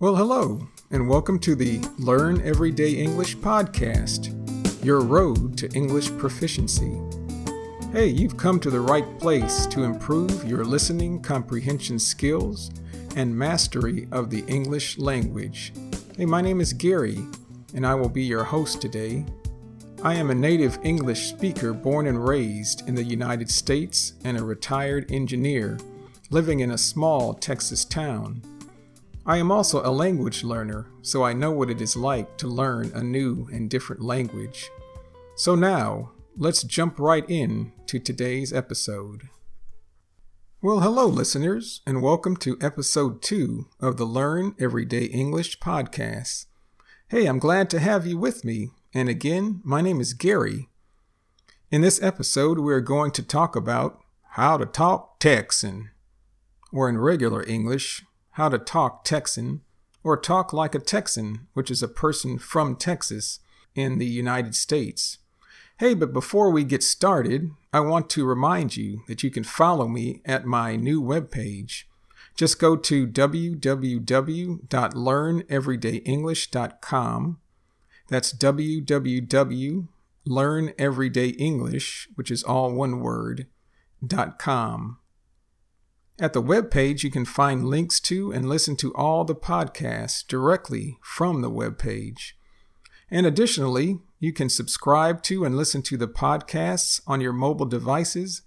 Well, hello, and welcome to the Learn Everyday English podcast, your road to English proficiency. Hey, you've come to the right place to improve your listening comprehension skills and mastery of the English language. Hey, my name is Gary, and I will be your host today. I am a native English speaker born and raised in the United States and a retired engineer living in a small Texas town. I am also a language learner, so I know what it is like to learn a new and different language. So now, let's jump right in to today's episode. Well, hello, listeners, and welcome to episode two of the Learn Everyday English podcast. Hey, I'm glad to have you with me, and again, my name is Gary. In this episode, we're going to talk about how to talk Texan, or in regular English, how to talk Texan, or talk like a Texan, which is a person from Texas in the United States. Hey, but before we get started, I want to remind you that you can follow me at my new webpage. Just go to www.learneverydayenglish.com. That's www.learneverydayenglish, which is all one word, .com. At the web page, you can find links to and listen to all the podcasts directly from the web page. And additionally, you can subscribe to and listen to the podcasts on your mobile devices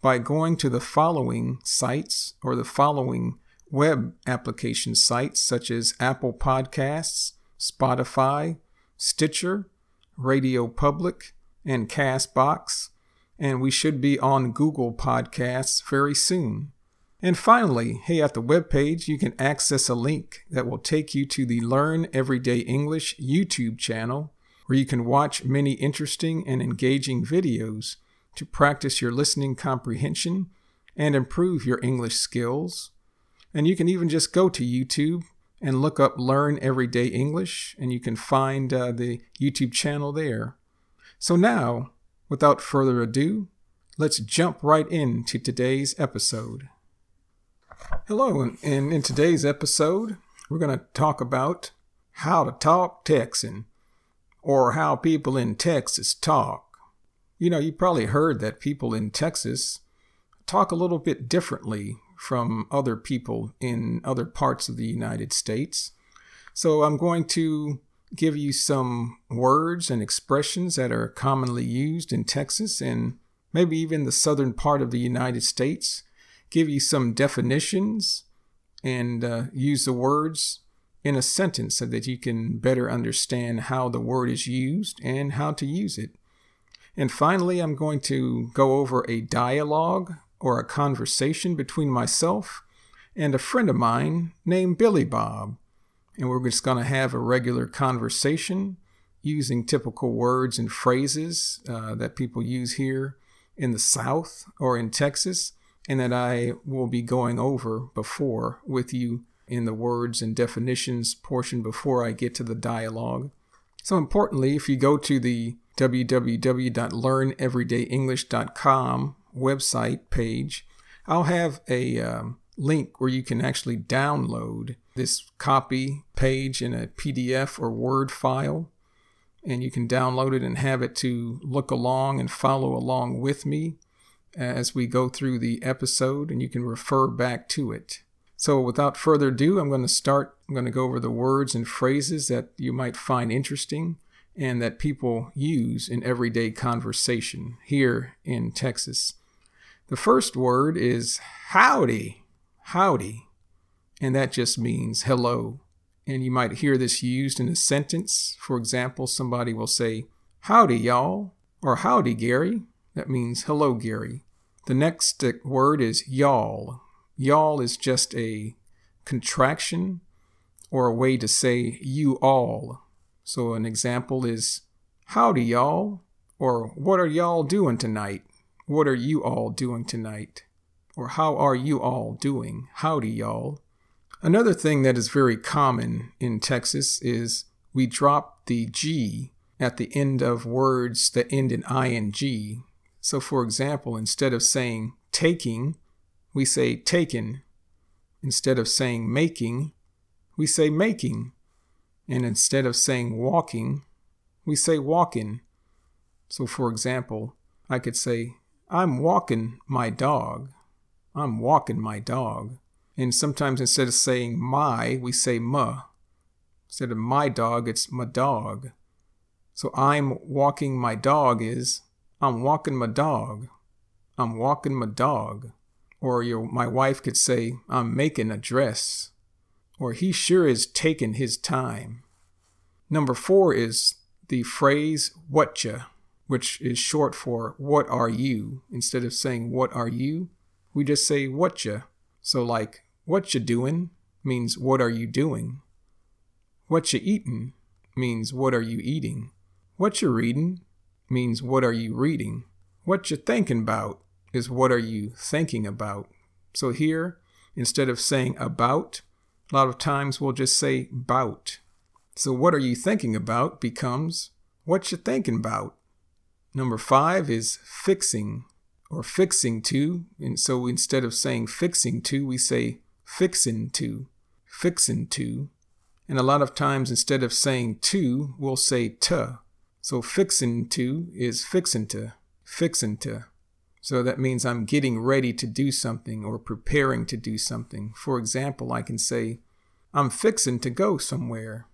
by going to the following sites or the following web application sites such as Apple Podcasts, Spotify, Stitcher, Radio Public, and Castbox. And we should be on Google Podcasts very soon. And finally, hey, at the webpage, you can access a link that will take you to the Learn Everyday English YouTube channel, where you can watch many interesting and engaging videos to practice your listening comprehension and improve your English skills. And you can even just go to YouTube and look up Learn Everyday English, and you can find uh, the YouTube channel there. So now, without further ado, let's jump right into today's episode. Hello, and in today's episode, we're going to talk about how to talk Texan, or how people in Texas talk. You know, you probably heard that people in Texas talk a little bit differently from other people in other parts of the United States. So I'm going to give you some words and expressions that are commonly used in Texas and maybe even the southern part of the United States give you some definitions and uh, use the words in a sentence so that you can better understand how the word is used and how to use it. And finally, I'm going to go over a dialogue or a conversation between myself and a friend of mine named Billy Bob. And we're just going to have a regular conversation using typical words and phrases uh, that people use here in the South or in Texas and that I will be going over before with you in the words and definitions portion before I get to the dialogue. So, importantly, if you go to the www.learneverydayenglish.com website page, I'll have a um, link where you can actually download this copy page in a PDF or Word file. And you can download it and have it to look along and follow along with me as we go through the episode, and you can refer back to it. So, without further ado, I'm going to start. I'm going to go over the words and phrases that you might find interesting and that people use in everyday conversation here in Texas. The first word is howdy. Howdy. And that just means hello. And you might hear this used in a sentence. For example, somebody will say, Howdy, y'all, or Howdy, Gary. That means hello, Gary. The next word is y'all. Y'all is just a contraction or a way to say you all. So an example is howdy y'all or what are y'all doing tonight? What are you all doing tonight? Or how are you all doing? Howdy y'all. Another thing that is very common in Texas is we drop the G at the end of words that end in ing so, for example, instead of saying taking, we say taken. Instead of saying making, we say making. And instead of saying walking, we say walking. So, for example, I could say, I'm walking my dog. I'm walking my dog. And sometimes instead of saying my, we say ma. Instead of my dog, it's my dog. So I'm walking my dog is I'm walking my dog. I'm walking my dog. Or your my wife could say, I'm making a dress. Or he sure is taking his time. Number four is the phrase whatcha, which is short for what are you. Instead of saying what are you, we just say whatcha. So like whatcha doing means what are you doing? Whatcha eating means what are you eating? Whatcha reading means what are you reading? What you're thinking about is what are you thinking about? So here, instead of saying about, a lot of times we'll just say bout. So what are you thinking about becomes what you're thinking about. Number five is fixing or fixing to. And so instead of saying fixing to, we say fixin' to, fixin' to. And a lot of times instead of saying to, we'll say to. So fixin' to is fixin' to, fixin' to. So that means I'm getting ready to do something or preparing to do something. For example, I can say, I'm fixin' to go somewhere.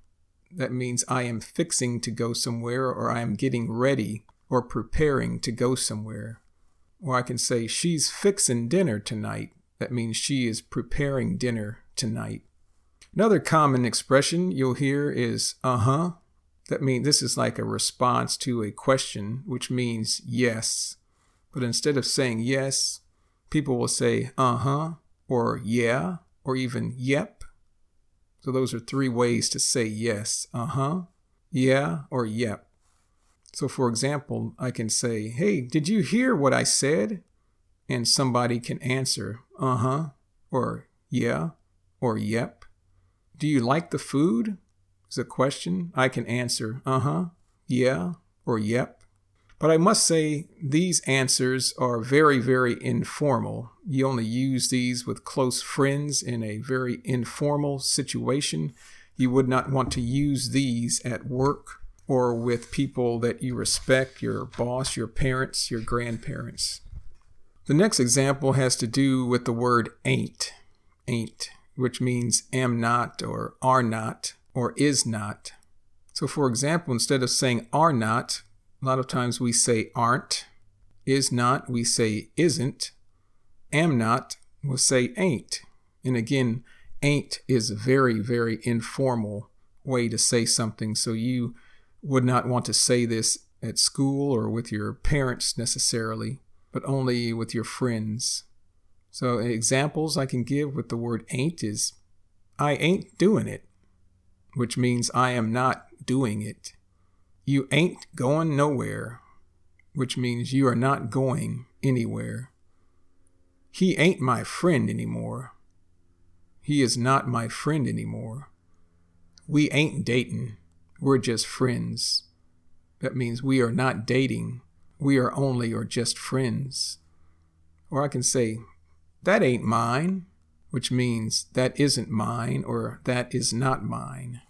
That means I am fixing to go somewhere or I am getting ready or preparing to go somewhere. Or I can say, she's fixin' dinner tonight. That means she is preparing dinner tonight. Another common expression you'll hear is uh huh. That means this is like a response to a question, which means yes. But instead of saying yes, people will say uh huh, or yeah, or even yep. So those are three ways to say yes uh huh, yeah, or yep. So for example, I can say, hey, did you hear what I said? and somebody can answer, uh huh, or yeah, or yep. Do you like the food? Is a question. I can answer, uh huh, yeah, or yep. But I must say, these answers are very, very informal. You only use these with close friends in a very informal situation. You would not want to use these at work or with people that you respect, your boss, your parents, your grandparents. The next example has to do with the word ain't, ain't, which means am not or are not or is not. So, for example, instead of saying are not, a lot of times we say aren't, is not, we say isn't, am not, we'll say ain't. And again, ain't is a very, very informal way to say something. So you would not want to say this at school or with your parents necessarily but only with your friends. So, examples I can give with the word ain't is I ain't doing it, which means I am not doing it. You ain't going nowhere, which means you are not going anywhere. He ain't my friend anymore. He is not my friend anymore. We ain't dating. We're just friends. That means we are not dating we are only or just friends. Or I can say, that ain't mine, which means that isn't mine or that is not mine.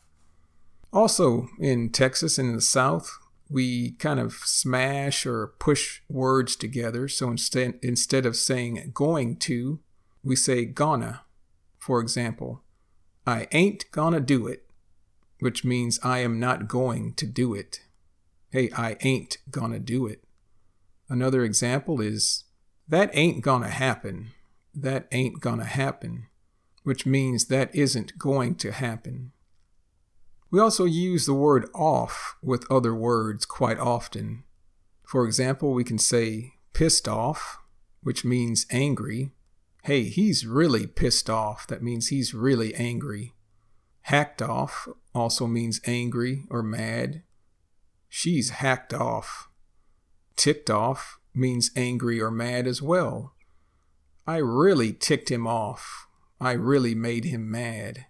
Also, in Texas and in the South, we kind of smash or push words together. So instead, instead of saying going to, we say gonna. For example, I ain't gonna do it, which means I am not going to do it. Hey, I ain't gonna do it. Another example is that ain't gonna happen. That ain't gonna happen, which means that isn't going to happen. We also use the word off with other words quite often. For example, we can say pissed off, which means angry. Hey, he's really pissed off. That means he's really angry. Hacked off also means angry or mad. She's hacked off. Ticked off means angry or mad as well. I really ticked him off. I really made him mad.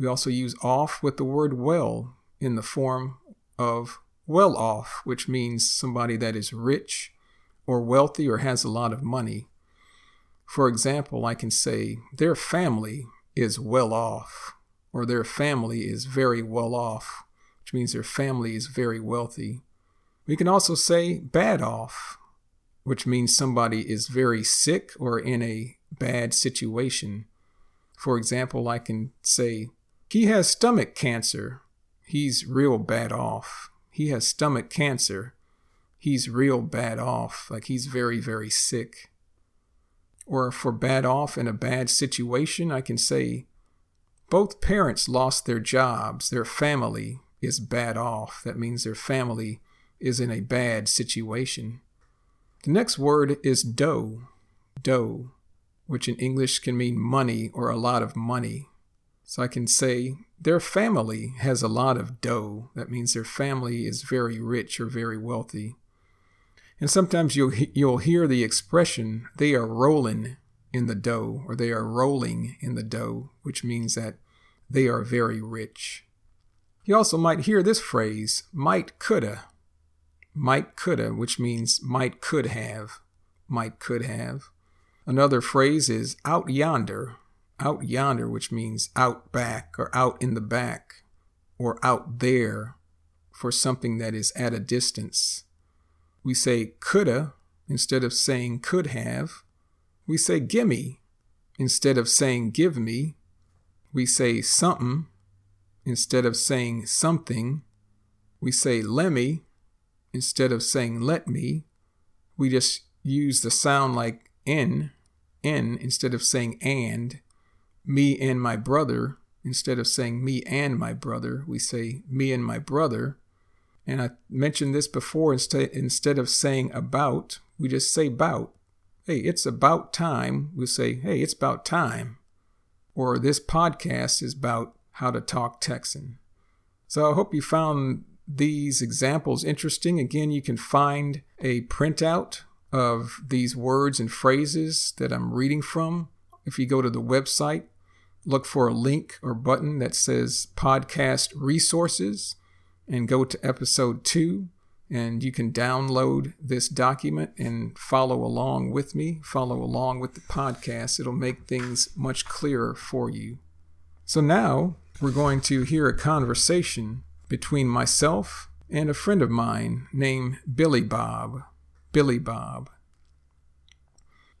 We also use off with the word well in the form of well off, which means somebody that is rich or wealthy or has a lot of money. For example, I can say, their family is well off. or their family is very well off, which means their family is very wealthy. We can also say bad off, which means somebody is very sick or in a bad situation. For example, I can say, he has stomach cancer. He's real bad off. He has stomach cancer. He's real bad off. Like he's very, very sick. Or for bad off in a bad situation, I can say, both parents lost their jobs. Their family is bad off. That means their family is in a bad situation. The next word is dough. Dough which in English can mean money or a lot of money. So I can say their family has a lot of dough. That means their family is very rich or very wealthy. And sometimes you'll, you'll hear the expression, they are rolling in the dough, or they are rolling in the dough, which means that they are very rich. You also might hear this phrase, might coulda. Might coulda, which means might could have. Might could have. Another phrase is out yonder, out yonder, which means out back or out in the back or out there for something that is at a distance. We say coulda instead of saying could have. We say gimme instead of saying give me. We say something instead of saying something. We say lemme instead of saying let me. We just use the sound like n in instead of saying and, me and my brother, instead of saying me and my brother, we say me and my brother. And I mentioned this before, instead, of saying about, we just say bout. Hey, it's about time. We say, hey, it's about time. Or this podcast is about how to talk Texan. So I hope you found these examples interesting. Again, you can find a printout of these words and phrases that I'm reading from. If you go to the website, look for a link or button that says podcast resources and go to episode two. And you can download this document and follow along with me, follow along with the podcast. It'll make things much clearer for you. So now we're going to hear a conversation between myself and a friend of mine named Billy Bob. Billy Bob.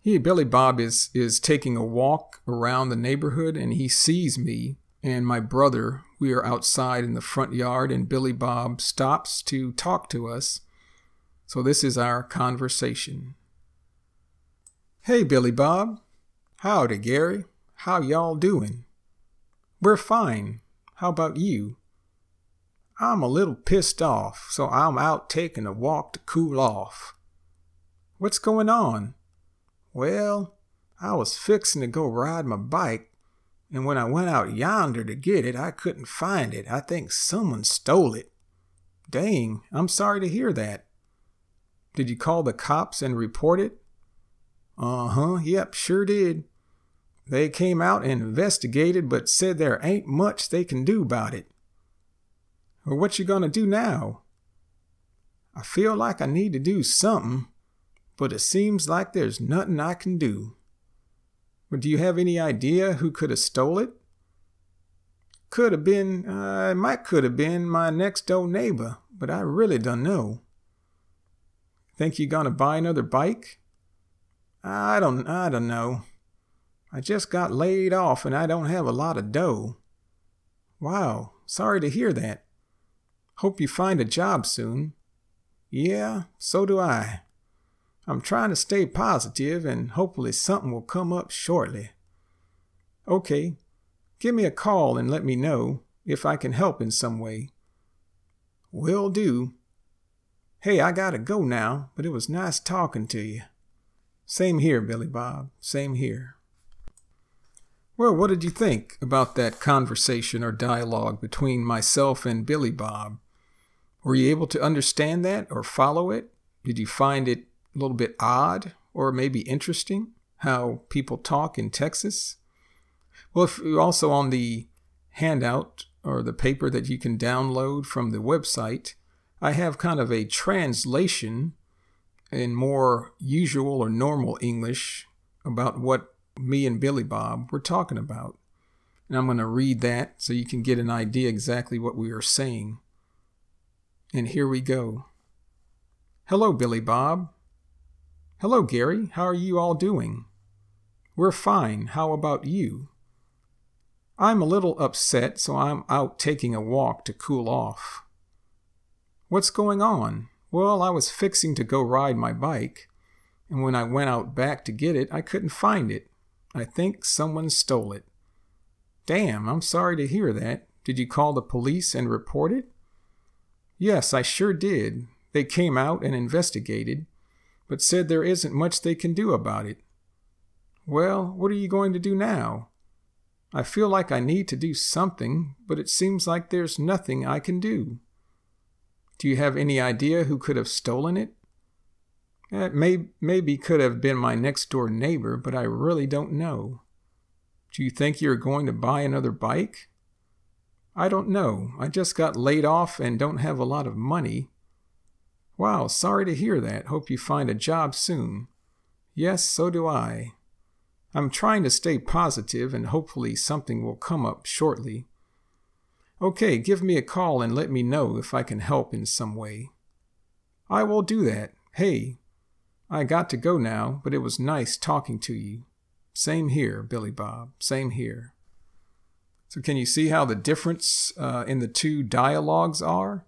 He, Billy Bob, is, is taking a walk around the neighborhood and he sees me and my brother. We are outside in the front yard and Billy Bob stops to talk to us. So this is our conversation. Hey, Billy Bob. Howdy, Gary. How y'all doing? We're fine. How about you? I'm a little pissed off, so I'm out taking a walk to cool off. What's going on? Well, I was fixing to go ride my bike, and when I went out yonder to get it, I couldn't find it. I think someone stole it. Dang, I'm sorry to hear that. Did you call the cops and report it? Uh huh, yep, sure did. They came out and investigated, but said there ain't much they can do about it. Well, what you gonna do now? I feel like I need to do something, but it seems like there's nothing I can do. But do you have any idea who could have stole it? Could have been, uh, it might could have been my next door neighbor, but I really don't know. Think you're gonna buy another bike? I don't, I don't know. I just got laid off and I don't have a lot of dough. Wow, sorry to hear that. Hope you find a job soon. Yeah, so do I. I'm trying to stay positive and hopefully something will come up shortly. Okay, give me a call and let me know if I can help in some way. Will do. Hey, I gotta go now, but it was nice talking to you. Same here, Billy Bob. Same here. Well, what did you think about that conversation or dialogue between myself and Billy Bob? Were you able to understand that or follow it? Did you find it a little bit odd or maybe interesting how people talk in Texas. Well, if also on the handout or the paper that you can download from the website, I have kind of a translation in more usual or normal English about what me and Billy Bob were talking about. And I'm going to read that so you can get an idea exactly what we are saying. And here we go. Hello, Billy Bob. Hello, Gary. How are you all doing? We're fine. How about you? I'm a little upset, so I'm out taking a walk to cool off. What's going on? Well, I was fixing to go ride my bike, and when I went out back to get it, I couldn't find it. I think someone stole it. Damn, I'm sorry to hear that. Did you call the police and report it? Yes, I sure did. They came out and investigated, but said there isn't much they can do about it. Well, what are you going to do now? I feel like I need to do something, but it seems like there's nothing I can do. Do you have any idea who could have stolen it? It may, maybe could have been my next door neighbor, but I really don't know. Do you think you're going to buy another bike? I don't know. I just got laid off and don't have a lot of money. Wow, sorry to hear that. Hope you find a job soon. Yes, so do I. I'm trying to stay positive and hopefully something will come up shortly. Okay, give me a call and let me know if I can help in some way. I will do that. Hey, I got to go now, but it was nice talking to you. Same here, Billy Bob. Same here. So, can you see how the difference uh, in the two dialogues are?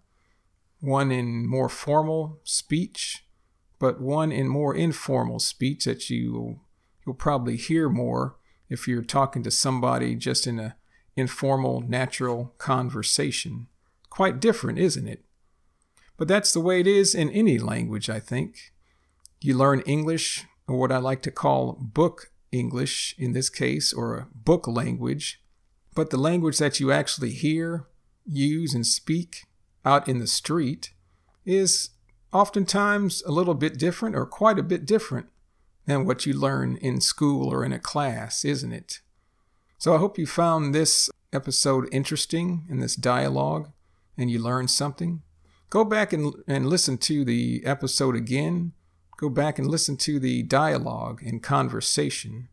One in more formal speech, but one in more informal speech that you you'll probably hear more if you're talking to somebody just in a informal, natural conversation. Quite different, isn't it? But that's the way it is in any language, I think. You learn English, or what I like to call book English in this case, or a book language, but the language that you actually hear, use, and speak out in the street is oftentimes a little bit different or quite a bit different than what you learn in school or in a class, isn't it? So I hope you found this episode interesting in this dialogue and you learned something. Go back and, and listen to the episode again. Go back and listen to the dialogue and conversation.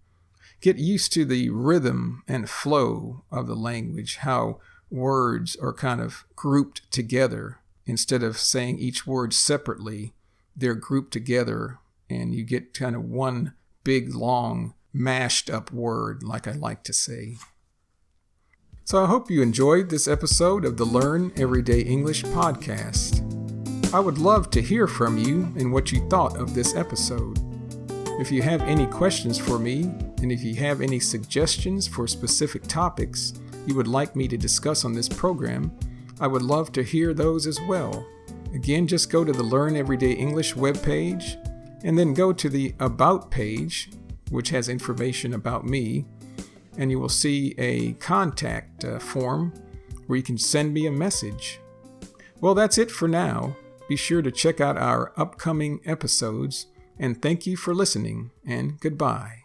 Get used to the rhythm and flow of the language, how words are kind of grouped together. Instead of saying each word separately, they're grouped together and you get kind of one big, long, mashed up word, like I like to say. So I hope you enjoyed this episode of the Learn Everyday English podcast. I would love to hear from you and what you thought of this episode. If you have any questions for me, and if you have any suggestions for specific topics you would like me to discuss on this program, I would love to hear those as well. Again, just go to the Learn Everyday English webpage and then go to the About page, which has information about me, and you will see a contact uh, form where you can send me a message. Well, that's it for now. Be sure to check out our upcoming episodes, and thank you for listening, and goodbye.